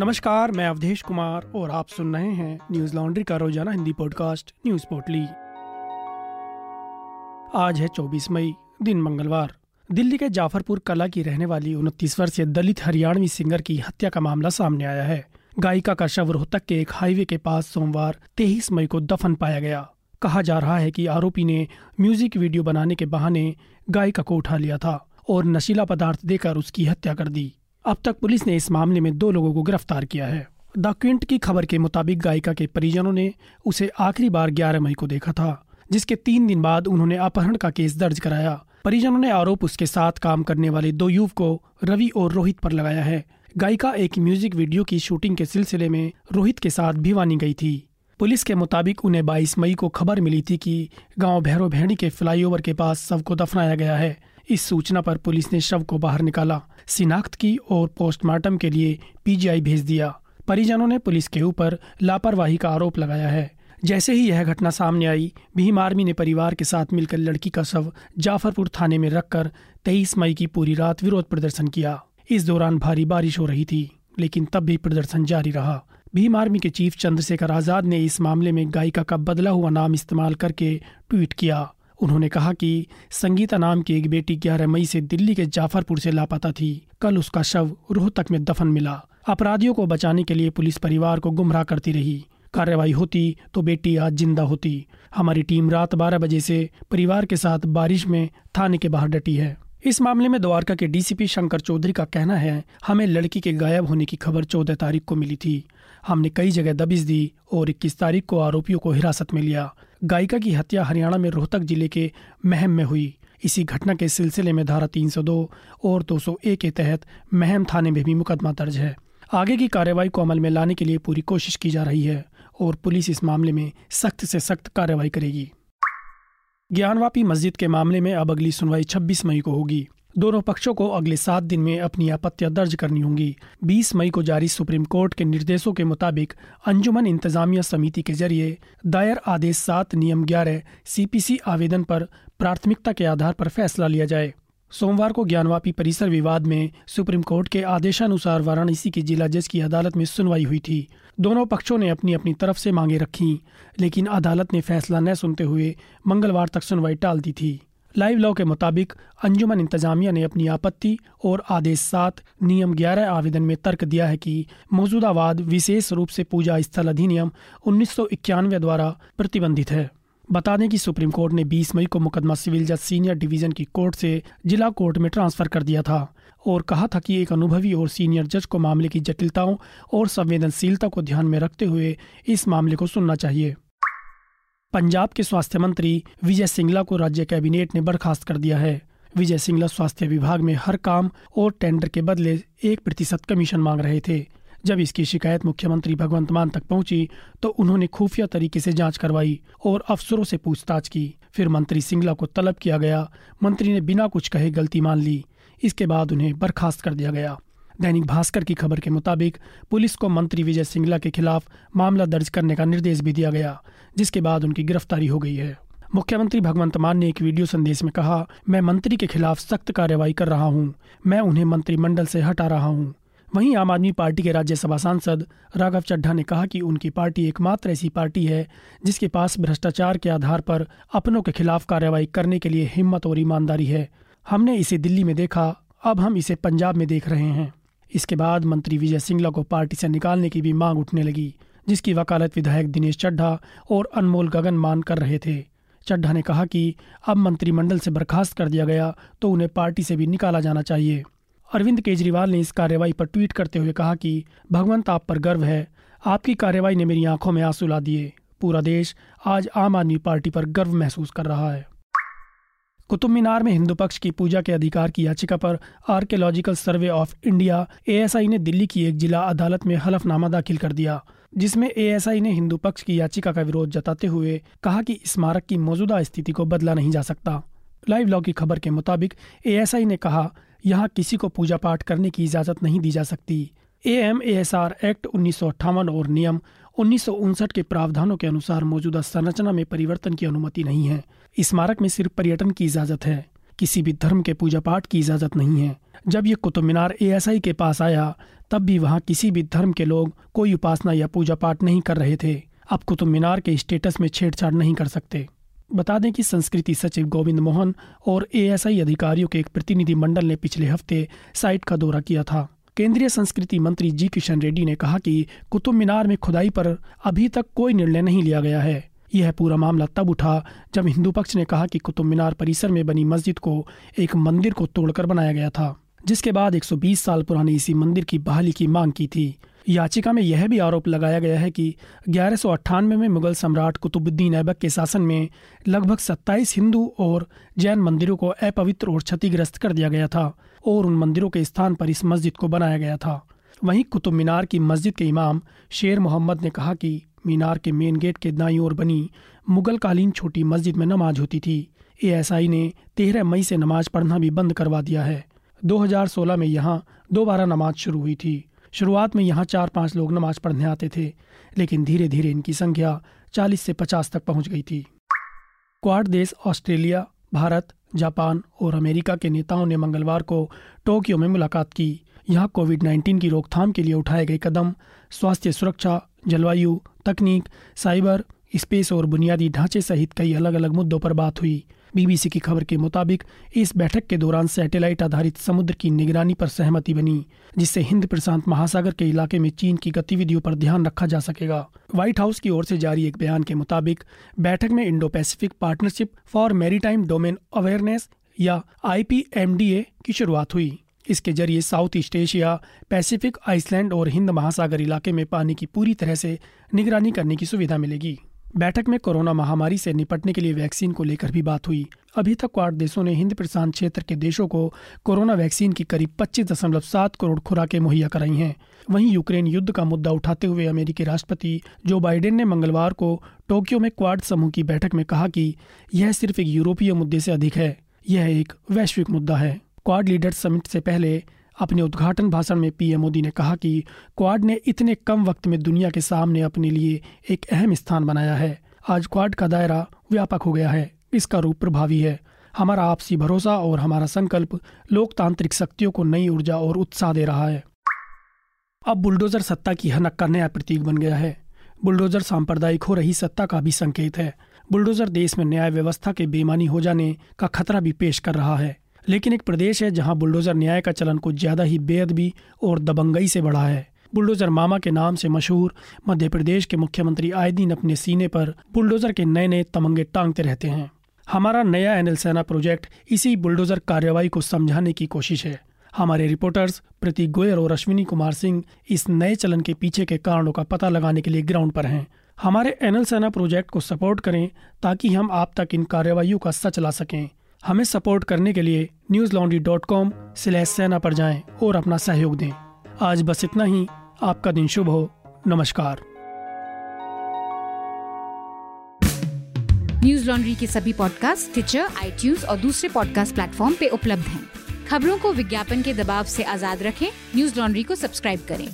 नमस्कार, मैं अवधेश कुमार और आप सुन रहे हैं न्यूज़ लॉन्ड्री का रोज़ाना हिंदी पॉडकास्ट, न्यूज़ पोर्टली। आज है 24 मई, दिन मंगलवार। दिल्ली के जाफरपुर कला की रहने वाली उनतीस वर्षीय दलित हरियाणवी सिंगर की हत्या का मामला सामने आया है। गायिका का शव रोहतक के एक हाईवे के पास सोमवार, तेईस मई को दफन पाया गया। कहा जा रहा है कि आरोपी ने म्यूज़िक वीडियो बनाने के बहाने गायिका को उठा लिया था और नशीला पदार्थ देकर उसकी हत्या कर दी। अब तक पुलिस ने इस मामले में दो लोगों को गिरफ़्तार किया है। द क्विंट की खबर के मुताबिक गायिका के परिजनों ने उसे आखिरी बार 11 मई को देखा था, जिसके तीन दिन बाद उन्होंने अपहरण का केस दर्ज कराया। परिजनों ने आरोप उसके साथ काम करने वाले दो युवकों रवि और रोहित पर लगाया है। गायिका एक म्यूज़िक वीडियो की शूटिंग के सिलसिले में रोहित के साथ भिवानी गई थी। पुलिस के मुताबिक उन्हें 22 मई को खबर मिली थी कि गाँव भैरव भेड़ी के फ्लाईओवर के पास शव को दफनाया गया है। इस सूचना पर पुलिस ने शव को बाहर निकाला। शिनाख्त की और पोस्टमार्टम के लिए पीजीआई भेज दिया। परिजनों ने पुलिस के ऊपर लापरवाही का आरोप लगाया है। जैसे ही यह घटना सामने आई, भीम आर्मी ने परिवार के साथ मिलकर लड़की का शव जाफरपुर थाने में रखकर 23 मई की पूरी रात विरोध प्रदर्शन किया। इस दौरान भारी बारिश हो रही थी, लेकिन तब भी प्रदर्शन जारी रहा। भीम आर्मी के चीफ चंद्रशेखर आज़ाद ने इस मामले में गायिका का बदला हुआ नाम इस्तेमाल करके ट्वीट किया। उन्होंने कहा कि संगीता नाम की एक बेटी 11 मई से दिल्ली के जाफरपुर से लापता थी। कल उसका शव रोहतक में दफन मिला। अपराधियों को बचाने के लिए पुलिस परिवार को गुमराह करती रही। कार्रवाई होती तो बेटी आज ज़िंदा होती। हमारी टीम रात 12 बजे से परिवार के साथ बारिश में थाने के बाहर डटी है। इस मामले में द्वारका के डीसीपी शंकर चौधरी का कहना है, हमें लड़की के गायब होने की खबर चौदह तारीख को मिली थी। हमने कई जगह दबिश दी और 21 तारीख को आरोपियों को हिरासत में लिया। गायिका की हत्या हरियाणा में रोहतक ज़िले के महम में हुई। इसी घटना के सिलसिले में धारा 302 और 201 के तहत महम थाने में भी मुकदमा दर्ज है। आगे की कार्रवाई को अमल में लाने के लिए पूरी कोशिश की जा रही है और पुलिस इस मामले में सख्त से सख्त कार्रवाई करेगी। ज्ञानवापी मस्जिद के मामले में अब अगली सुनवाई 26 मई को होगी। दोनों पक्षों को अगले सात दिन में अपनी आपत्तियाँ दर्ज करनी होंगी। 20 मई को जारी सुप्रीम कोर्ट के निर्देशों के मुताबिक अंजुमन इंतजामिया समिति के ज़रिए दायर आदेश सात, नियम ग्यारह, सीपीसी आवेदन पर प्राथमिकता के आधार पर फैसला लिया जाए। सोमवार को ज्ञानवापी परिसर विवाद में सुप्रीम कोर्ट के आदेशानुसार वाराणसी की जिला जज की अदालत में सुनवाई हुई थी। दोनों पक्षों ने अपनी अपनी तरफ़ से मांगे रखी, लेकिन अदालत ने फैसला न सुनते हुए मंगलवार तक सुनवाई टाल दी थी। लाइव लॉ के मुताबिक अंजुमन इंतजामिया ने अपनी आपत्ति और आदेश सात नियम ग्यारह आवेदन में तर्क दिया है कि मौजूदा वाद विशेष रूप से पूजा स्थल अधिनियम उन्नीस सौ इक्यानवे द्वारा प्रतिबंधित है। बता दें कि सुप्रीम कोर्ट ने 20 मई को मुकदमा सिविल जज सीनियर डिवीज़न की कोर्ट से जिला कोर्ट में ट्रांसफ़र कर दिया था और कहा था कि एक अनुभवी और सीनियर जज को मामले की जटिलताओं और संवेदनशीलता को ध्यान में रखते हुए इस मामले को सुनना चाहिए। पंजाब के स्वास्थ्य मंत्री विजय सिंगला को राज्य कैबिनेट ने बर्खास्त कर दिया है। विजय सिंगला स्वास्थ्य विभाग में हर काम और टेंडर के बदले एक प्रतिशत कमीशन मांग रहे थे। जब इसकी शिकायत मुख्यमंत्री भगवंत मान तक पहुँची तो उन्होंने खुफिया तरीके से जाँच करवाई और अफसरों से पूछताछ की। फिर मंत्री सिंगला को तलब किया गया। मंत्री ने बिना कुछ कहे गलती मान ली। इसके बाद उन्हें बर्खास्त कर दिया गया। दैनिक भास्कर की खबर के मुताबिक, पुलिस को मंत्री विजय सिंगला के खिलाफ मामला दर्ज करने का निर्देश भी दिया गया, जिसके बाद उनकी गिरफ्तारी हो गई है। मुख्यमंत्री भगवंत मान ने एक वीडियो संदेश में कहा, मैं मंत्री के खिलाफ सख्त कार्रवाई कर रहा हूँ। मैं उन्हें मंत्रिमंडल से हटा रहा हूँ। वहीं आम आदमी पार्टी के राज्यसभा सांसद राघव चड्ढा ने कहा कि उनकी पार्टी एकमात्र ऐसी पार्टी है, जिसके पास भ्रष्टाचार के आधार पर अपनों के खिलाफ कार्रवाई करने के लिए हिम्मत और ईमानदारी है। हमने इसे दिल्ली में देखा, अब हम इसे पंजाब में देख रहे हैं। इसके बाद मंत्री विजय सिंगला को पार्टी से निकालने की भी मांग उठने लगी, जिसकी वकालत विधायक दिनेश चड्ढा और अनमोल गगन मान कर रहे थे। चड्ढा ने कहा कि अब मंत्रिमंडल से बर्खास्त कर दिया गया तो उन्हें पार्टी से भी निकाला जाना चाहिए। अरविंद केजरीवाल ने इस कार्रवाई पर ट्वीट करते हुए कहा कि, भगवंत आप पर गर्व है। आपकी कार्रवाई ने मेरी आँखों में आँसू ला दिए। पूरा देश आज आम आदमी पार्टी पर गर्व महसूस कर रहा है। कुतुब मीनार में हिंदू पक्ष की पूजा के अधिकार की याचिका पर archaeological survey of India, ASI ने दिल्ली की एक जिला अदालत में हलफनामा दाखिल कर दिया, जिसमें एएसआई ने हिंदू पक्ष की याचिका का विरोध जताते हुए कहा कि स्मारक की मौजूदा स्थिति को बदला नहीं जा सकता। लाइव लॉ की खबर के मुताबिक, एएसआई ने कहा, यहाँ किसी को पूजा पाठ करने की इजाज़त नहीं दी जा सकती। A M A S R act उन्नीस सौ अट्ठावन और नियम उन्नीस सौ उनसठ के प्रावधानों के अनुसार मौजूदा संरचना में परिवर्तन की अनुमति नहीं है। स्मारक में सिर्फ़ पर्यटन की इजाज़त है। किसी भी धर्म के पूजा पाठ की इजाज़त नहीं है। जब ये कुतुब मीनार एएसआई के पास आया, तब भी वहाँ किसी भी धर्म के लोग कोई उपासना या पूजा पाठ नहीं कर रहे थे। अब कुतुब मीनार के स्टेटस में छेड़छाड़ नहीं कर सकते। बता दें कि संस्कृति सचिव गोविंद मोहन और एएसआई अधिकारियों के एक प्रतिनिधि मंडल ने पिछले हफ़्ते साइट का दौरा किया था। केंद्रीय संस्कृति मंत्री जी किशन रेड्डी ने कहा कि कुतुब मीनार में खुदाई पर अभी तक कोई निर्णय नहीं लिया गया है। यह पूरा मामला तब उठा जब हिंदू पक्ष ने कहा कि कुतुब मीनार परिसर में बनी मस्जिद को एक मंदिर को तोड़कर बनाया गया था, जिसके बाद 120 साल पुराने इसी मंदिर की बहाली की मांग की थी। याचिका में यह भी आरोप लगाया गया है कि ग्यारह में मुगल सम्राट कुतुबुद्दीन ऐबक के शासन में लगभग 27 हिंदू और जैन मंदिरों को अपवित्र और क्षतिग्रस्त कर दिया गया था। और उन मंदिरों के स्थान पर इस मस्जिद को बनाया गया था। वहीं कुतुब मीनार की मस्जिद के इमाम शेर मोहम्मद ने कहा कि मीनार के मेन गेट के दाई ओर बनी मुगल कालीन छोटी मस्जिद में नमाज़ होती थी। एएसआई ने तेरह मई से नमाज़ पढ़ना भी बंद करवा दिया है। 2016 में यहाँ दोबारा नमाज़ शुरू हुई थी। शुरुआत में यहाँ चार पाँच लोग नमाज़ पढ़ने आते थे, लेकिन धीरे धीरे इनकी संख्या 40 से 50 तक पहुँच गई थी। क्वाड देश ऑस्ट्रेलिया भारत, जापान और अमेरिका के नेताओं ने मंगलवार को टोक्यो में मुलाकात की। यहाँ कोविड 19 की रोकथाम के लिए उठाए गए कदम, स्वास्थ्य सुरक्षा, जलवायु, तकनीक, साइबर, स्पेस और बुनियादी ढांचे सहित कई अलग अलग मुद्दों पर बात हुई। बीबीसी की खबर के मुताबिक, इस बैठक के दौरान सैटेलाइट आधारित समुद्र की निगरानी पर सहमति बनी, जिससे हिंद प्रशांत महासागर के इलाके में चीन की गतिविधियों पर ध्यान रखा जा सकेगा। व्हाइट हाउस की ओर से जारी एक बयान के मुताबिक, बैठक में Indo Pacific partnership for maritime domain awareness या आईपीएमडीए की शुरुआत हुई। इसके ज़रिए South East Asia, Pacific island और हिंद महासागर इलाके में पानी की पूरी तरह से निगरानी करने की सुविधा मिलेगी। बैठक में कोरोना महामारी से निपटने के लिए वैक्सीन को लेकर भी बात हुई। अभी तक क्वाड देशों ने हिंद प्रशांत क्षेत्र के देशों को कोरोना वैक्सीन की करीब पच्चीस दशमलव सात करोड़ खुराकें मुहैया कराई हैं। वहीं यूक्रेन युद्ध का मुद्दा उठाते हुए अमेरिकी राष्ट्रपति जो बाइडेन ने मंगलवार को टोक्यो में क्वाड समूह की बैठक में कहा कि यह सिर्फ़ एक यूरोपीय मुद्दे से अधिक है, यह एक वैश्विक मुद्दा है। क्वाड लीडर समिट से पहले अपने उद्घाटन भाषण में पीएम मोदी ने कहा कि क्वाड ने इतने कम वक्त में दुनिया के सामने अपने लिए एक अहम स्थान बनाया है। आज क्वाड का दायरा व्यापक हो गया है। इसका रूप प्रभावी है। हमारा आपसी भरोसा और हमारा संकल्प लोकतांत्रिक शक्तियों को नई ऊर्जा और उत्साह दे रहा है। अब बुलडोजर सत्ता की हनक का नया प्रतीक बन गया है। बुलडोजर सांप्रदायिक हो रही सत्ता का भी संकेत है। बुलडोजर देश में न्याय व्यवस्था के बेमानी हो जाने का खतरा भी पेश कर रहा है। लेकिन एक प्रदेश है जहाँ बुलडोजर न्याय का चलन कुछ ज़्यादा ही बेअदबी और दबंगई से बढ़ा है। बुलडोजर मामा के नाम से मशहूर मध्य प्रदेश के मुख्यमंत्री आए दिन अपने सीने पर बुलडोजर के नए नए तमंगे टांगते रहते हैं। हमारा नया एनएल सेना प्रोजेक्ट इसी बुलडोजर कार्रवाई को समझाने की कोशिश है। हमारे रिपोर्टर्स प्रतीक गोयल और अश्विनी कुमार सिंह इस नए चलन के पीछे के कारणों का पता लगाने के लिए ग्राउंड पर हैं। हमारे एनएल सेना प्रोजेक्ट को सपोर्ट करें ताकि हम आप तक इन कार्रवाइयों का सच ला सकें। हमें सपोर्ट करने के लिए news laundry dot com slash Sena पर जाएँ और अपना सहयोग दें। आज बस इतना ही। आपका दिन शुभ हो। नमस्कार। न्यूज़ लॉन्ड्री के सभी पॉडकास्ट ट्विटर आई और दूसरे पॉडकास्ट प्लेटफॉर्म पे उपलब्ध हैं। खबरों को विज्ञापन के दबाव से आज़ाद रखें। न्यूज़ लॉन्ड्री को सब्सक्राइब करें।